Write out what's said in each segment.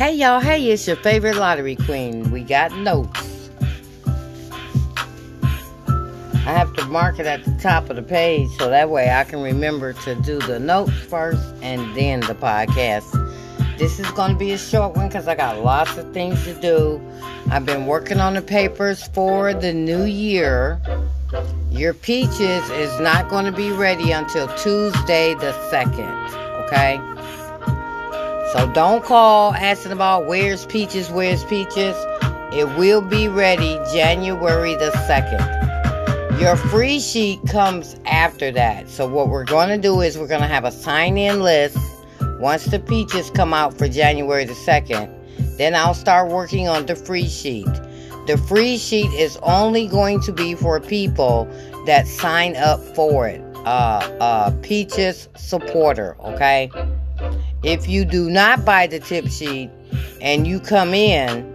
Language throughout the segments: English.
Hey y'all, hey, it's your favorite lottery queen. We got notes. I have to mark it at the top of the page so that way I can remember to do the notes first and then the podcast. This is going to be a short one because I got lots of things to do. I've been working on the papers for the new year. Your peaches is not going to be ready until Tuesday the 2nd, okay? So don't call asking about where's peaches, where's peaches. It will be ready January the 2nd. Your free sheet comes after that. So what we're going to do is we're going to have a sign-in list once the peaches come out for January the 2nd. Then I'll start working on the free sheet. The free sheet is only going to be for people that sign up for it. Uh, uh, Peaches supporter, okay? If you do not buy the tip sheet and you come in,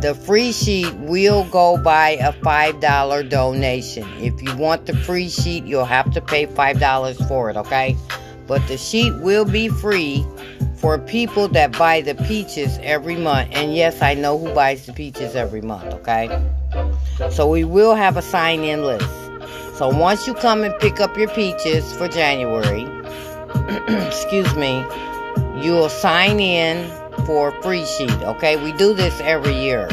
the free sheet will go by a $5 donation. If you want the free sheet, you'll have to pay $5 for it, okay? But the sheet will be free for people that buy the peaches every month. And yes, I know who buys the peaches every month, okay? So we will have a sign in list. So once you come and pick up your peaches for January, excuse me, you'll sign in for a free sheet, okay? We do this every year.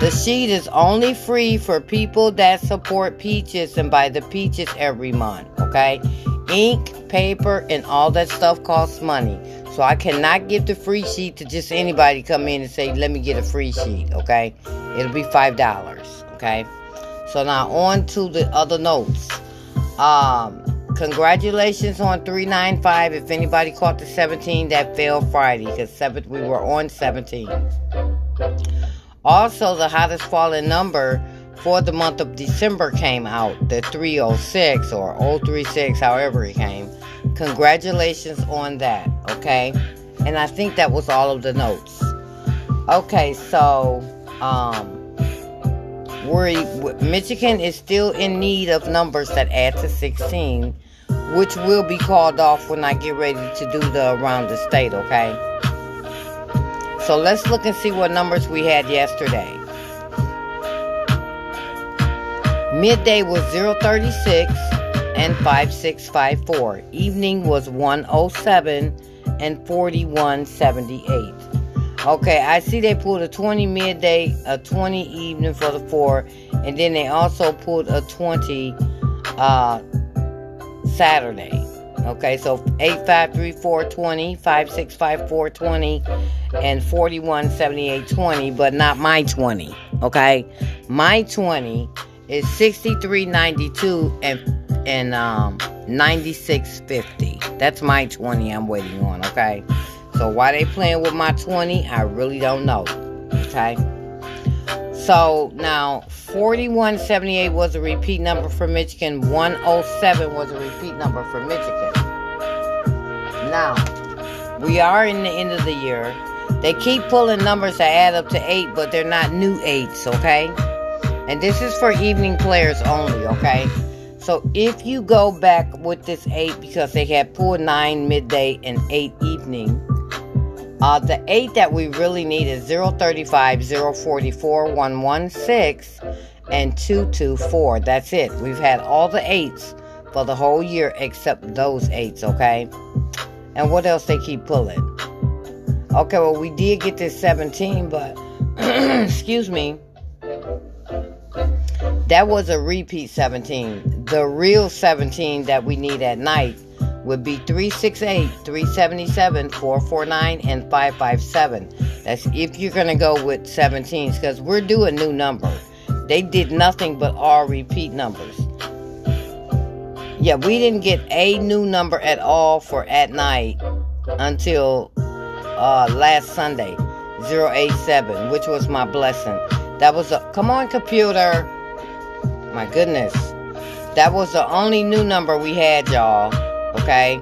The sheet is only free for people that support Peaches and buy the Peaches every month, okay? Ink, paper, and all that stuff costs money. So I cannot give the free sheet to just anybody come in and say, let me get a free sheet, okay? It'll be $5, okay? So now on to the other notes. Um, Congratulations on 395. If anybody caught the 17, that fell Friday because we were on 17. Also, the hottest falling number for the month of December came out, the 306 or 036, however it came. Congratulations on that, okay? And I think that was all of the notes. Okay, so um we're, Michigan is still in need of numbers that add to 16 which will be called off when I get ready to do the around the state, okay? So let's look and see what numbers we had yesterday. Midday was 036 and 5654. Evening was 107 and 4178. Okay, I see they pulled a 20 midday, a 20 evening for the 4, and then they also pulled a 20 uh, Saturday. Okay, so 853420, 565420, and 417820, but not my 20. Okay, my 20 is 6392 and and um 9650. That's my 20 I'm waiting on. Okay, so why they playing with my 20, I really don't know. Okay. So now 4178 was a repeat number for Michigan, 107 was a repeat number for Michigan. Now, we are in the end of the year. They keep pulling numbers that add up to 8, but they're not new 8s, okay? And this is for evening players only, okay? So if you go back with this 8 because they had pulled 9 midday and 8 evening, uh, the eight that we really need is 035, 044, 116, and 224. That's it. We've had all the eights for the whole year except those eights, okay? And what else they keep pulling? Okay, well, we did get this 17, but excuse me. That was a repeat 17. The real 17 that we need at night would be 368, 377, 449, and 557. That's if you're going to go with 17s because we're doing new numbers. They did nothing but all repeat numbers. Yeah, we didn't get a new number at all for at night until uh, last Sunday, 087, which was my blessing. That was a come on computer. My goodness. That was the only new number we had, y'all. Okay.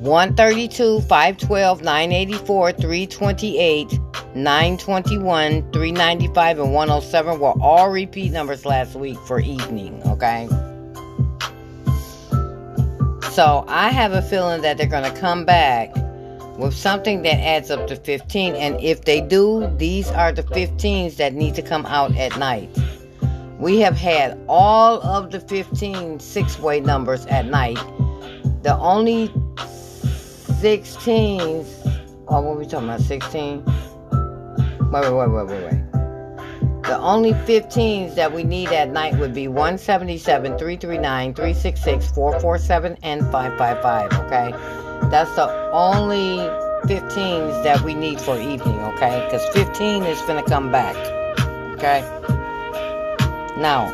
132, 512, 984, 328, 921, 395, and 107 were all repeat numbers last week for evening. Okay. So I have a feeling that they're going to come back with something that adds up to 15. And if they do, these are the 15s that need to come out at night. We have had all of the 15 six way numbers at night. The only 16s, oh, what are we talking about? 16? Wait, wait, wait, wait, wait, wait. The only 15s that we need at night would be 177, 339, 366, 447, and 555, okay? That's the only 15s that we need for evening, okay? Because 15 is going to come back, okay? Now,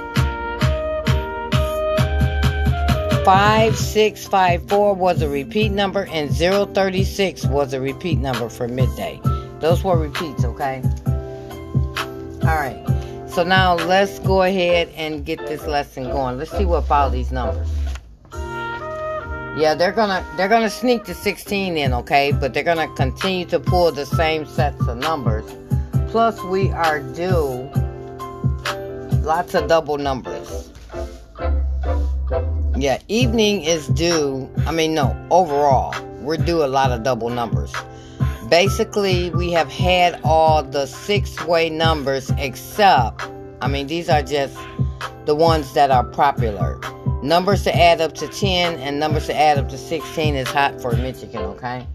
5654 was a repeat number and 036 was a repeat number for midday. Those were repeats, okay? All right. So now let's go ahead and get this lesson going. Let's see what follow these numbers. Yeah, they're gonna they're gonna sneak the 16 in, okay? But they're gonna continue to pull the same sets of numbers. Plus, we are due lots of double numbers. Yeah, evening is due. I mean, no, overall, we're due a lot of double numbers. Basically, we have had all the six way numbers except, I mean, these are just the ones that are popular. Numbers to add up to 10 and numbers to add up to 16 is hot for Michigan, okay?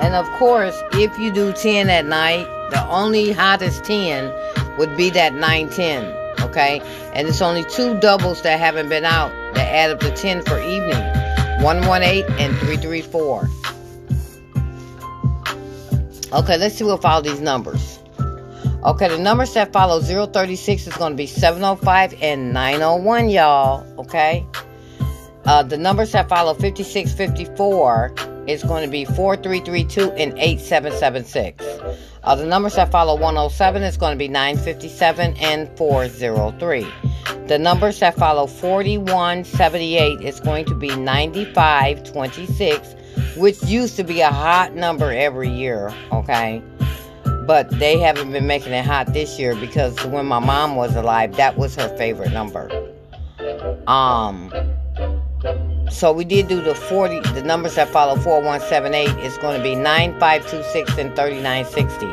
And of course, if you do 10 at night, the only hottest 10 would be that 910, okay? And it's only two doubles that haven't been out that add up to 10 for evening 118 and 334. Okay, let's see what follow these numbers. Okay, the numbers that follow 036 is going to be 705 and 901, y'all. Okay. Uh, the numbers that follow 5654 is going to be 4332 and 8776. Uh, the numbers that follow 107 is going to be 957 and 403. The numbers that follow 4178 is going to be 9526, which used to be a hot number every year. Okay but they haven't been making it hot this year because when my mom was alive, that was her favorite number. Um, so we did do the 40, the numbers that follow 4178 is going to be 9526 and 3960.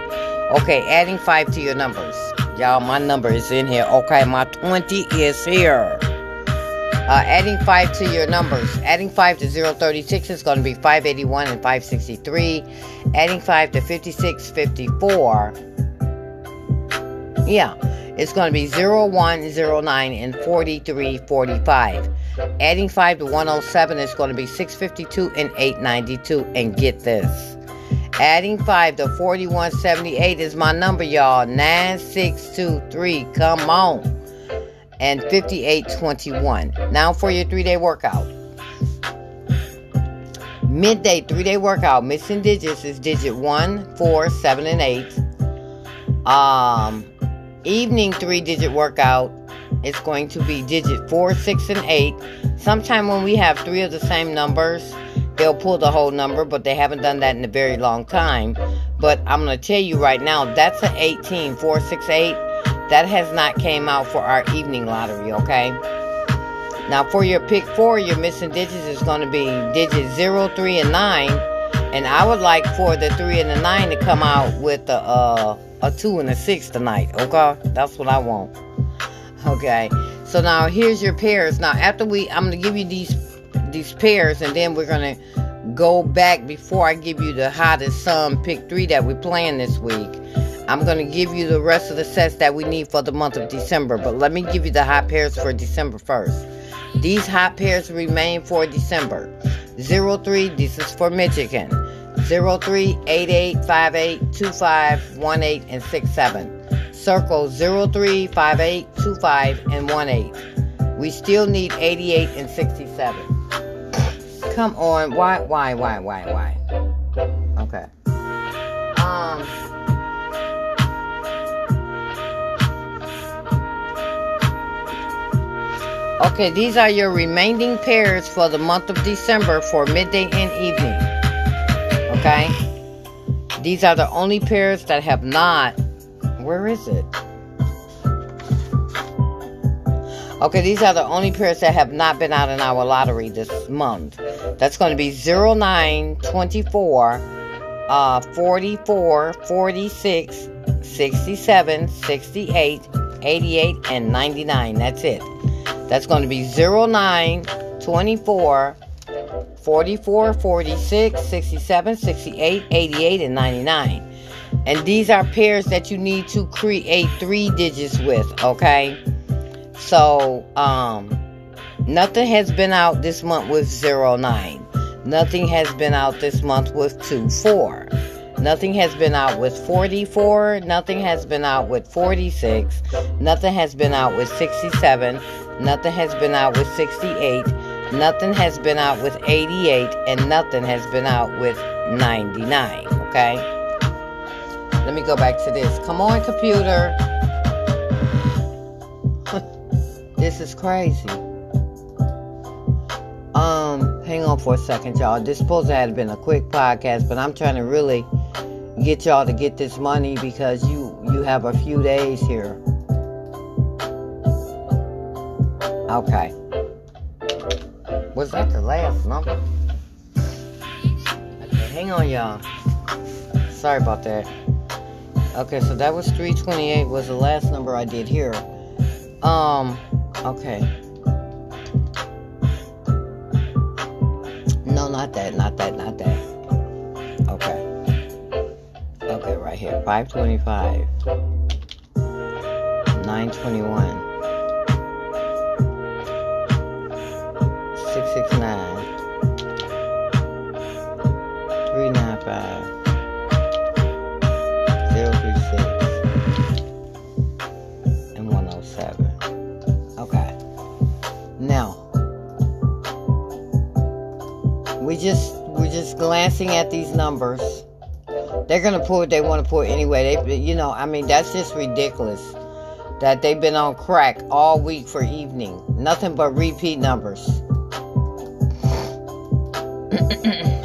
Okay, adding 5 to your numbers. Y'all, my number is in here. Okay, my 20 is here. Uh, adding 5 to your numbers. Adding 5 to 036 is going to be 581 and 563. Adding 5 to 5654. Yeah, it's going to be 0109 and 4345. Adding 5 to 107 is going to be 652 and 892. And get this. Adding 5 to 4178 is my number, y'all. 9623. Come on and 5821. Now for your three day workout. Midday three day workout. Missing digits is digit 1, 4, 7, and 8. Um, evening three digit workout is going to be digit 4, 6, and 8. Sometime when we have three of the same numbers, they'll pull the whole number, but they haven't done that in a very long time. But I'm going to tell you right now, that's an 18, 4, 6, 8 that has not came out for our evening lottery, okay? Now for your pick four, your missing digits is going to be digits 0, 3, and 9. And I would like for the 3 and the 9 to come out with the uh, a 2 and a 6 tonight, okay? That's what I want. Okay, so now here's your pairs. Now after we, I'm to give you these these pairs and then we're to go back before I give you the hottest sum pick 3 that we're playing this week. I'm to give you the rest of the sets that we need for the month of December, but let me give you the hot pairs for December 1st. These hot pairs remain for December. 03, this is for Michigan. 03, 88, 58, 25, 18, and 67. Circle 03, 58, 25, and 18. We still need 88 and 67. Come on, why, why, why, why, why? Okay. Um... Okay, these are your remaining pairs for the month of December for midday and evening. Okay? These are the only pairs that have not. Where is it? Okay, these are the only pairs that have not been out in our lottery this month. That's going to be 09, 24, uh, 44, 46, 67, 68, 88, and 99. That's it. That's going to be 09, 24, 44, 46, 67, 68, 88, and 99. And these are pairs that you need to create three digits with, okay? So, um, nothing has been out this month with 09. Nothing has been out this month with 24. Nothing has been out with 44. Nothing has been out with 46. Nothing has been out with 67. Nothing has been out with 68. Nothing has been out with 88. And nothing has been out with 99. Okay? Let me go back to this. Come on, computer. this is crazy. Um, hang on for a second, y'all. This supposed to have been a quick podcast, but I'm trying to really get y'all to get this money because you you have a few days here. Okay. Was that the last number? Okay, hang on, y'all. Sorry about that. Okay, so that was 328 was the last number I did here. Um, okay. No, not that, not that, not that. Okay. Okay, right here. 525. 921. Just we're just glancing at these numbers they're gonna pull what they want to pull anyway. They, you know, I mean, that's just ridiculous. That they've been on crack all week for evening. Nothing but repeat numbers.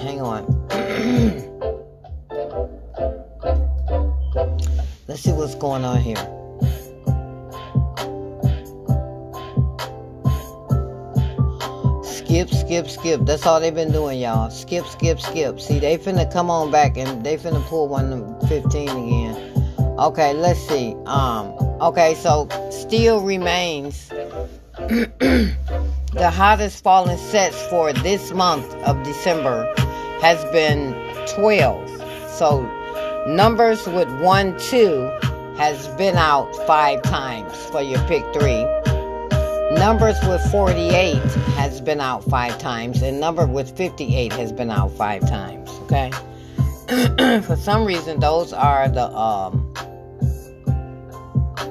Hang on. Let's see what's going on here. Skip, skip, skip. That's all they've been doing, y'all. Skip, skip, skip. See, they finna come on back and they finna pull one 15 again. Okay, let's see. Um, okay, so still remains the hottest falling sets for this month of December has been 12. So numbers with 1, 2 has been out five times for your pick three. Numbers with 48 has been out five times, and number with 58 has been out five times. Okay. For some reason, those are the um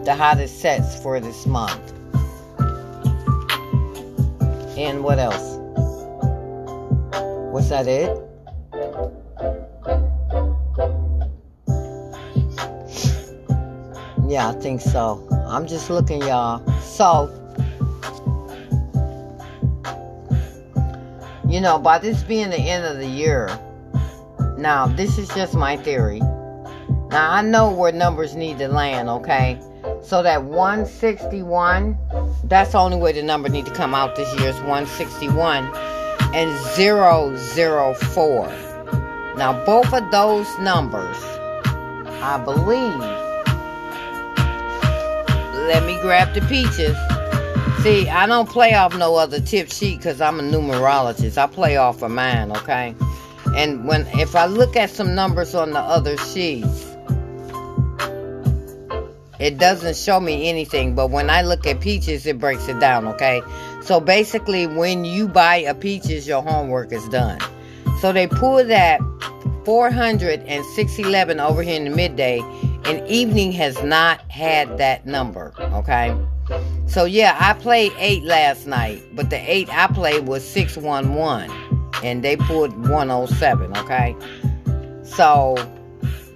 the hottest sets for this month. And what else? Was that it? Yeah, I think so. I'm just looking, y'all. So, you know, by this being the end of the year, now this is just my theory. Now I know where numbers need to land, okay? So that 161, that's the only way the number need to come out this year is 161 and 004. Now both of those numbers, I believe. Let me grab the peaches. See, I don't play off no other tip sheet because I'm a numerologist. I play off of mine, okay? And when if I look at some numbers on the other sheets, it doesn't show me anything. But when I look at peaches, it breaks it down, okay? So basically, when you buy a peaches, your homework is done. So they pull that 400 and 611 over here in the midday, and evening has not had that number, okay? So yeah, I played eight last night, but the eight I played was six one one, and they pulled one oh seven. Okay, so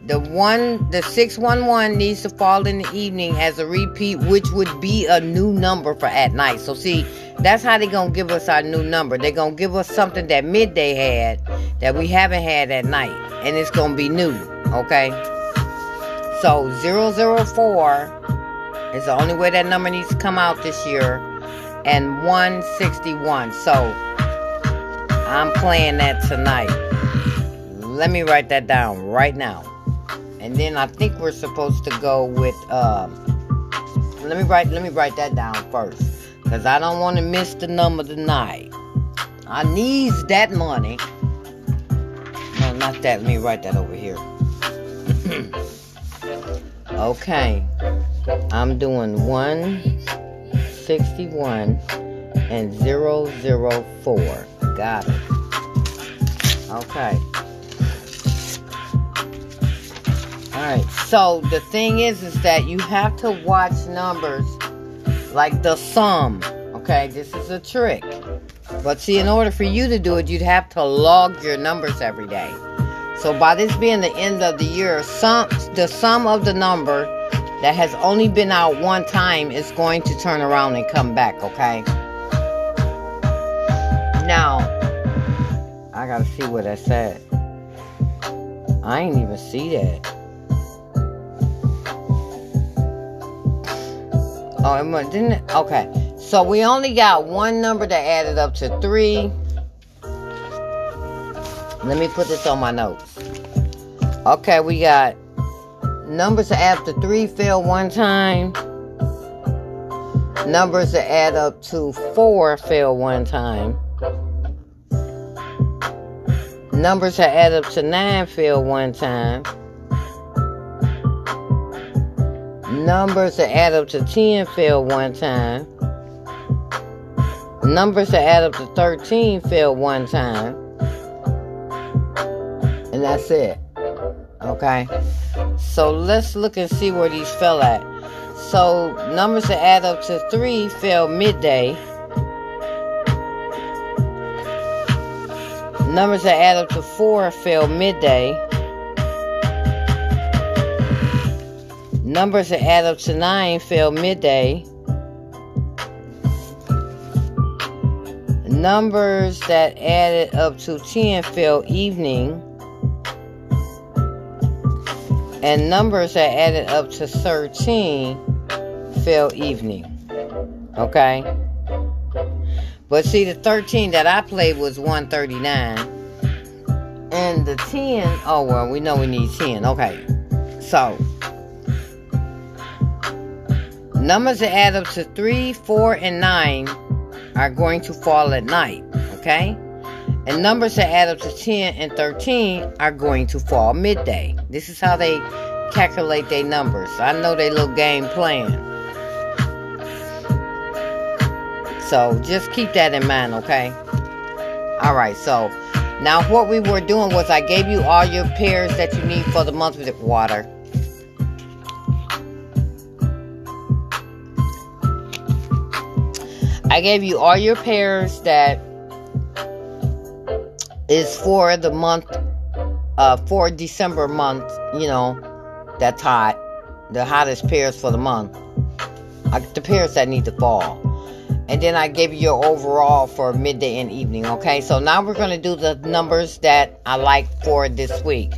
the one the six one one needs to fall in the evening as a repeat, which would be a new number for at night. So see, that's how they're gonna give us our new number. They're gonna give us something that midday had that we haven't had at night, and it's gonna be new. Okay, so 004 is the only way that number needs to come out this year. and 161. So I'm playing that tonight. Let me write that down right now. And then I think we're supposed to go with um let me write let me write that down first. Cause I don't want to miss the number tonight. I needs that money. No, not that. Let me write that over here. okay. I'm doing 161 and 004. Got it. Okay. Alright, so the thing is, is that you have to watch numbers like the sum. Okay, this is a trick. But see, in order for you to do it, you'd have to log your numbers every day. So by this being the end of the year, sum the sum of the number that has only been out one time is going to turn around and come back, okay? Now, I gotta see what I said. I ain't even see that. Oh, it didn't? Okay. So we only got one number that added up to three. Let me put this on my notes. Okay, we got numbers that add to three fail one time. Numbers that add up to four fail one time. Numbers that add up to nine fail one time. Numbers that add up to 10 fail one time. Numbers that add up to 13 fail one time. And that's it. Okay? So let's look and see where these fell at. So numbers that add up to 3 fell midday. Numbers that add up to 4 fell midday. Numbers that add up to 9 fell midday. Numbers that added up to 10 fell evening. And numbers that added up to 13 fell evening. Okay? But see, the 13 that I played was 139. And the 10, oh, well, we know we need 10. Okay. So, numbers that add up to 3, 4, and 9 are going to fall at night, okay? And numbers that add up to 10 and 13 are going to fall midday. This is how they calculate their numbers. I know they little game plan. So just keep that in mind, okay? Alright, so now what we were doing was I gave you all your pairs that you need for the month with water. I gave you all your pairs that is for the month, uh, for December month, you know, that's hot. The hottest pairs for the month. Uh, the pairs that need to fall. And then I gave you your overall for midday and evening, okay? So now we're going to do the numbers that I like for this week.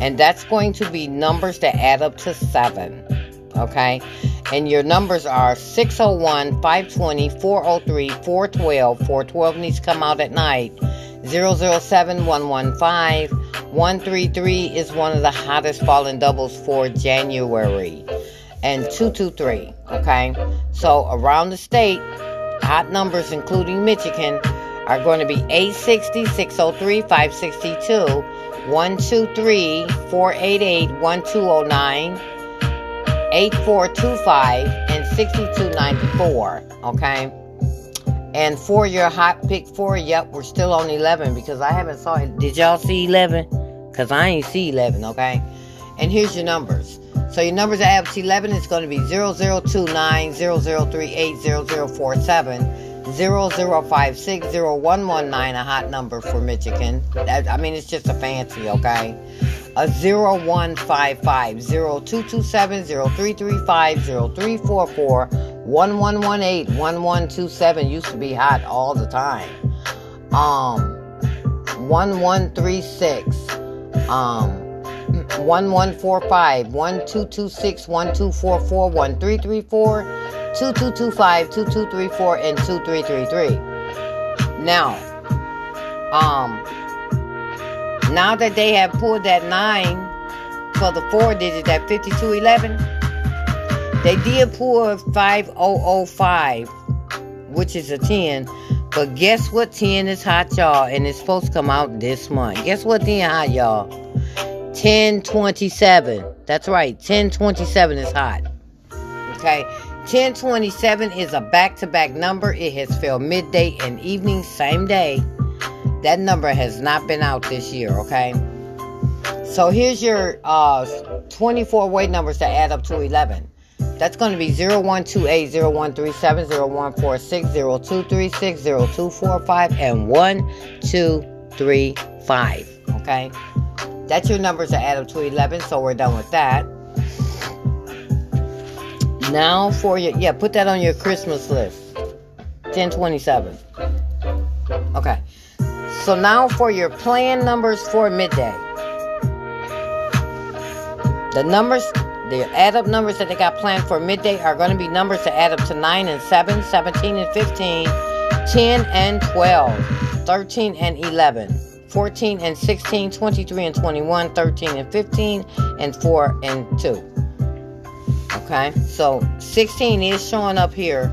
And that's going to be numbers that add up to seven, okay? And your numbers are 601, 520, 403, 412. 412 needs to come out at night. 007, 115. 133 is one of the hottest falling doubles for January. And 223, okay? So around the state, hot numbers, including Michigan, are going to be 860, 603, 562, 123, 488, 1209. 8425 and 6294. Okay. And for your hot pick four, yep, we're still on 11 because I haven't saw it. Did y'all see 11? Because I ain't see 11, okay? And here's your numbers. So your numbers at to 11 is going to be 0029, 0038, 0047, 0056, 0119, a hot number for Michigan. That, I mean, it's just a fancy, okay? a 0155 0227 0335 0344 1118 1127 used to be hot all the time. Um 1136 um 1145 1226 1244 1334 2225, 2234, and 2333. Now, um, now that they have pulled that 9 for the four digit, that 5211, they did pull a 5005, which is a 10. But guess what 10 is hot, y'all? And it's supposed to come out this month. Guess what 10 hot, y'all? 1027. That's right, 1027 is hot. Okay. 1027 is a back to back number. It has fell midday and evening, same day. That number has not been out this year, okay? So here's your uh, 24 weight numbers that add up to 11. That's going to be 0128, 0137, 0146, 0236, 0245, and 1235, okay? That's your numbers to add up to 11, so we're done with that. Now for your yeah, put that on your Christmas list. 1027. Okay. So now for your plan numbers for midday. The numbers, the add up numbers that they got planned for midday are going to be numbers that add up to 9 and 7, 17 and 15, 10 and 12, 13 and 11, 14 and 16, 23 and 21, 13 and 15, and 4 and 2. Okay, so 16 is showing up here,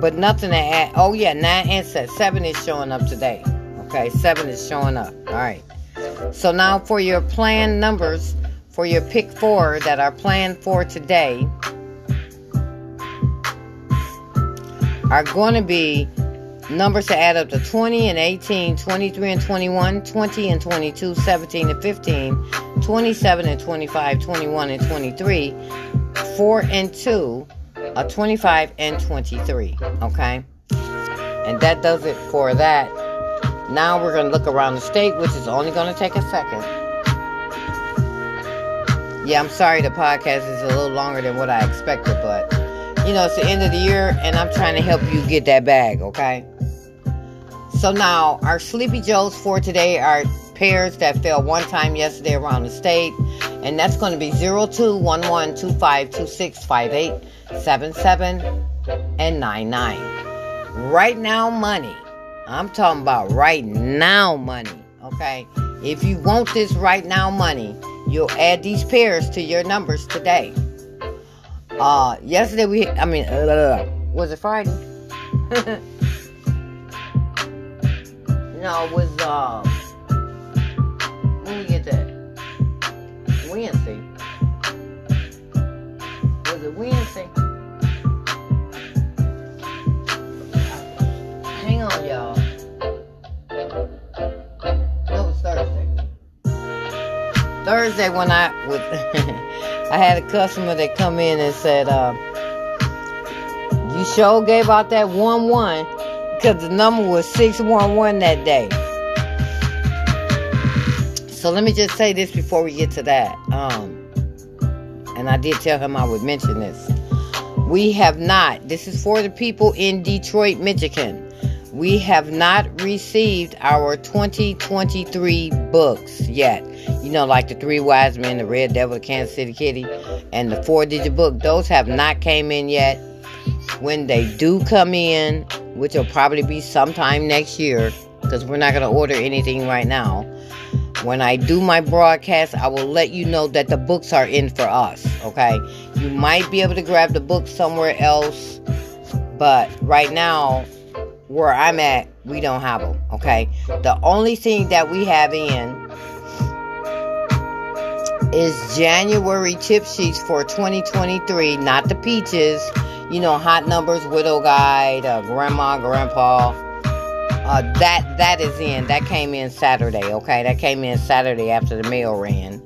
but nothing to add. Oh, yeah, 9 and 7 is showing up today. Okay, 7 is showing up. All right. So now for your planned numbers for your pick four that are planned for today are going to be numbers to add up to 20 and 18, 23 and 21, 20 and 22, 17 and 15, 27 and 25, 21 and 23, 4 and 2, a 25 and 23. Okay? And that does it for that. Now we're going to look around the state, which is only going to take a second. Yeah, I'm sorry the podcast is a little longer than what I expected, but you know, it's the end of the year and I'm trying to help you get that bag, okay? So now our Sleepy Joes for today are pairs that fell one time yesterday around the state, and that's going to be 021125265877 and 99. Right now money. I'm talking about right now money, okay? If you want this right now money, you'll add these pairs to your numbers today. Uh yesterday we I mean uh, was it Friday? No, it was uh Thursday when I was I had a customer that come in and said, uh, you sure gave out that one one because the number was 611 that day. So let me just say this before we get to that. Um, and I did tell him I would mention this. We have not, this is for the people in Detroit, Michigan. We have not received our 2023 books yet. You know, like the Three Wise Men, the Red Devil, the Kansas City Kitty, and the four digit book. Those have not came in yet. When they do come in, which will probably be sometime next year because we're not going to order anything right now. When I do my broadcast, I will let you know that the books are in for us, okay? You might be able to grab the books somewhere else, but right now, where I'm at, we don't have them, okay? The only thing that we have in is January tip sheets for 2023, not the peaches you know, hot numbers, widow guide, uh, grandma, grandpa. Uh, that that is in. That came in Saturday. Okay, that came in Saturday after the mail ran.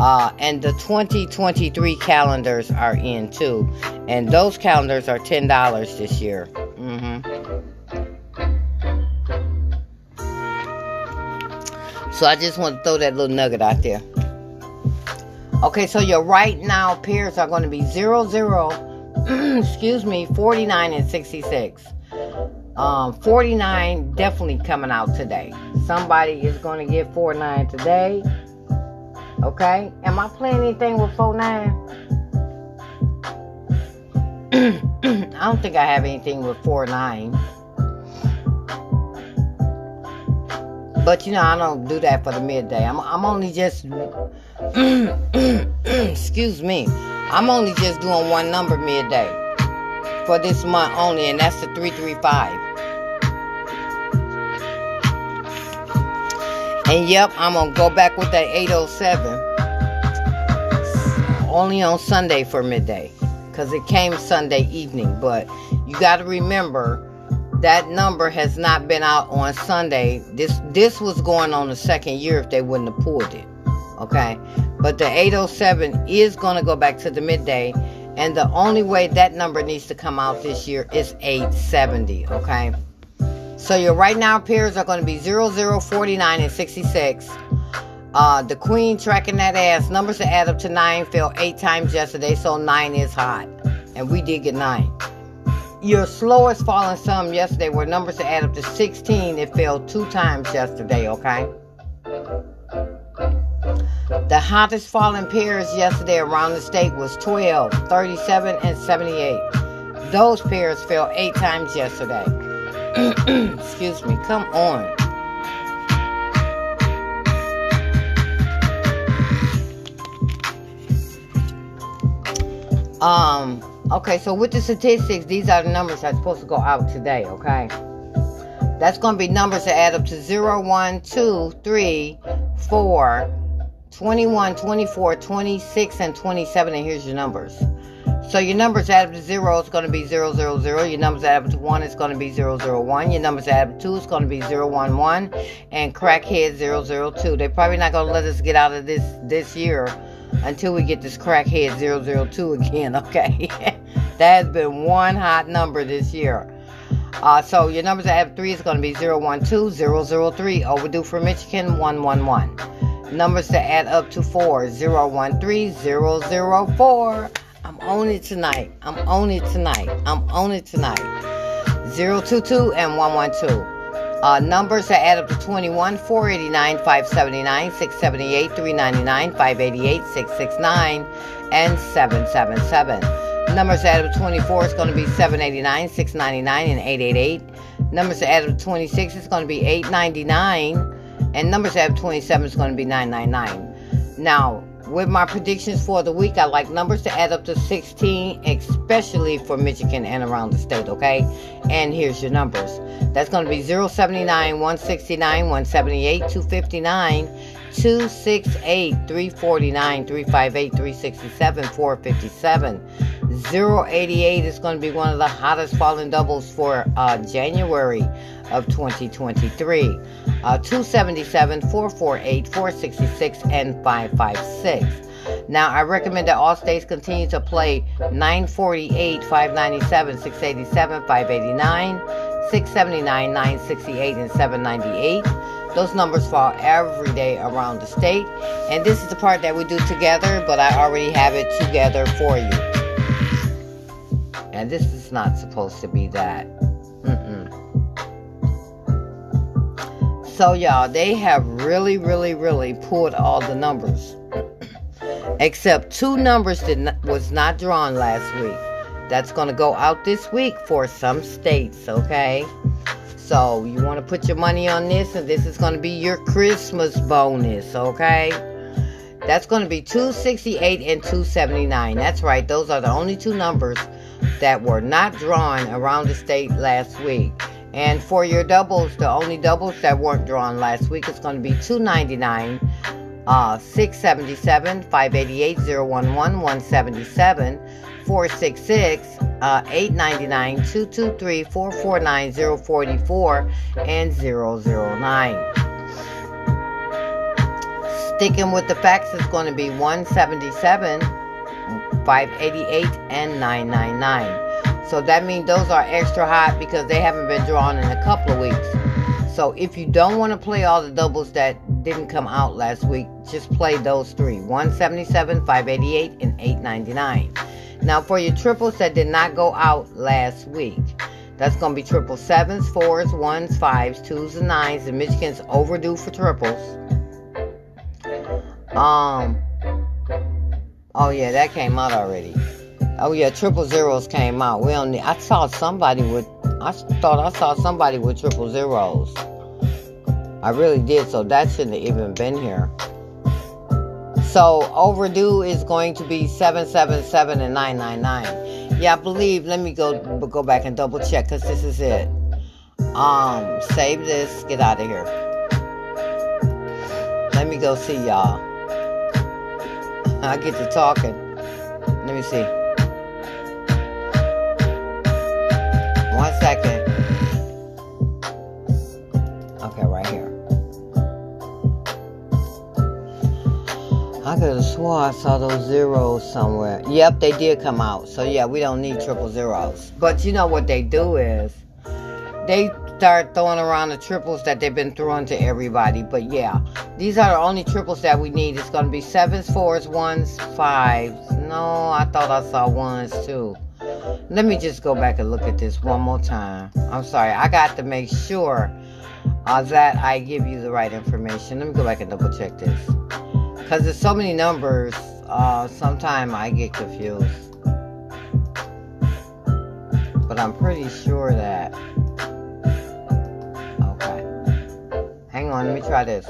Uh, and the 2023 calendars are in too, and those calendars are ten dollars this year. Mm-hmm. So I just want to throw that little nugget out there. Okay, so your right now pairs are going to be zero zero excuse me, 49 and 66. Um, 49 definitely coming out today. Somebody is going to get 49 today. Okay? Am I playing anything with 4 9? I don't think I have anything with 4 9. But you know, I don't do that for the midday. I'm, I'm only just, excuse me, I'm only just doing one number midday for this month only, and that's the 335. And yep, I'm gonna go back with that 807 only on Sunday for midday because it came Sunday evening. But you got to remember that number has not been out on Sunday. This this was going on the second year if they wouldn't have pulled it. Okay, but the 807 is to go back to the midday, and the only way that number needs to come out this year is 870. Okay, so your right now pairs are going to be 00, 49, and 66. Uh, the queen tracking that ass. Numbers to add up to nine fell eight times yesterday, so nine is hot. And we did get nine. Your slowest falling sum yesterday were numbers to add up to 16. It fell two times yesterday, okay? The hottest falling pairs yesterday around the state was 12, 37, and 78. Those pairs fell eight times yesterday. Excuse me, come on. Um, okay, so with the statistics, these are the numbers that's supposed to go out today, okay? That's going to be numbers that add up to 0, 1, 2, 3, 4, 21, 24, 26, and 27. And here's your numbers. So your numbers add up to 0 is going to be 0, 0, 0. Your numbers add up to 1 is going to be 0, 0, 1. Your numbers add up to 2 is going to be 0, 1, 1. And crackhead 0, 0, 2. They're probably not going to let us get out of this this year until we get this crackhead zero zero two again, okay? that has been one hot number this year. Uh, so your numbers that have three is going to be zero one two zero zero three. overdue for Michigan 111. Numbers to add up to four 013, 004. I'm on it tonight. I'm on it tonight. I'm on it tonight. 022 and 112. Uh, numbers that add up to 21, 489, 579, 678, 399, 588, 669, and 777. Numbers that add up to 24 is going to be 789, 699, and 888. Numbers that add up to 26 is going to be 899. And numbers that add up to 27 is going to be 999. Now, with my predictions for the week, I like numbers to add up to 16, especially for Michigan and around the state, okay? And here's your numbers. That's going to be 079, 169, 178, 259, 268, 349, 358, 367, 457. 088 is going to be one of the hottest falling doubles for uh, January of 2023. Uh, 277, 448, 466, and 556. Now, I recommend that all states continue to play 948, 597, 687, 589, 679, 968, and 798. Those numbers fall every day around the state. And this is the part that we do together, but I already have it together for you. And this is not supposed to be that. So, y'all, they have really, really, really pulled all the numbers. Except two numbers that was not drawn last week. That's going to go out this week for some states, okay? So, you want to put your money on this, and this is going to be your Christmas bonus, okay? That's going to be 268 and 279. That's right, those are the only two numbers that were not drawn around the state last week. And for your doubles, the only doubles that weren't drawn last week is going to be 299, uh, 677, 588, 011, 177, 466, uh, 899, 223, 449, 044, and 009. Sticking with the facts is going to be 177, 588, and 999. So that means those are extra hot because they haven't been drawn in a couple of weeks. So if you don't want to play all the doubles that didn't come out last week, just play those three 177, 588, and 899. Now for your triples that did not go out last week, that's going to be triple sevens, fours, ones, fives, twos, and nines. And Michigan's overdue for triples. Um. Oh yeah, that came out already. Oh yeah, triple zeros came out. We only I saw somebody with I thought I saw somebody with triple zeros. I really did, so that shouldn't have even been here. So overdue is going to be 777 and 999. Yeah, I believe. Let me go go back and double check because this is it. Um, save this. Get out of here. Let me go see y'all. I get to talking. Let me see. One second. Swore I saw those zeros somewhere. Yep, they did come out. So yeah, we don't need triple zeros. But you know what they do is they start throwing around the triples that they've been throwing to everybody. But yeah, these are the only triples that we need. It's going to be sevens, fours, ones, fives. No, I thought I saw ones too. Let me just go back and look at this one more time. I'm sorry, I got to make sure uh, that I give you the right information. Let me go back and double check this. Because there's so many numbers, uh, sometimes I get confused. But I'm pretty sure that Okay. Hang on, let me try this.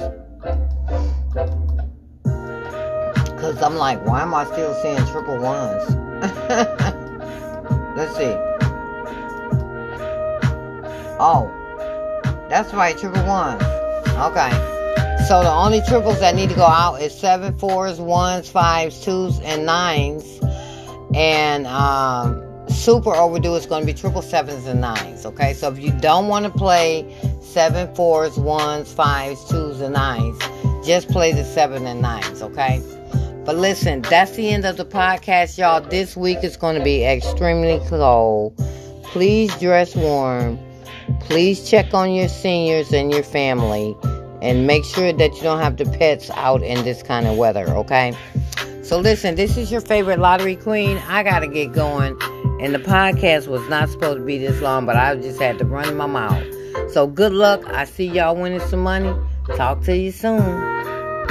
Because I'm like, why am I still seeing triple ones? Let's see. Oh, that's right, triple ones. Okay. So the only triples that need to go out is seven, fours, ones, fives, twos, and nines. And um, super overdue is going to be triple sevens and nines. Okay, so if you don't want to play seven, fours, ones, fives, twos, and nines. Just play the seven and nines, okay? But listen, that's the end of the podcast, y'all. This week is going to be extremely cold. Please dress warm. Please check on your seniors and your family. And make sure that you don't have the pets out in this kind of weather, okay? So listen, this is your favorite lottery queen. I got to get going. And the podcast was not supposed to be this long, but I just had to run my mouth. So good luck. I see y'all winning some money. Talk to you soon.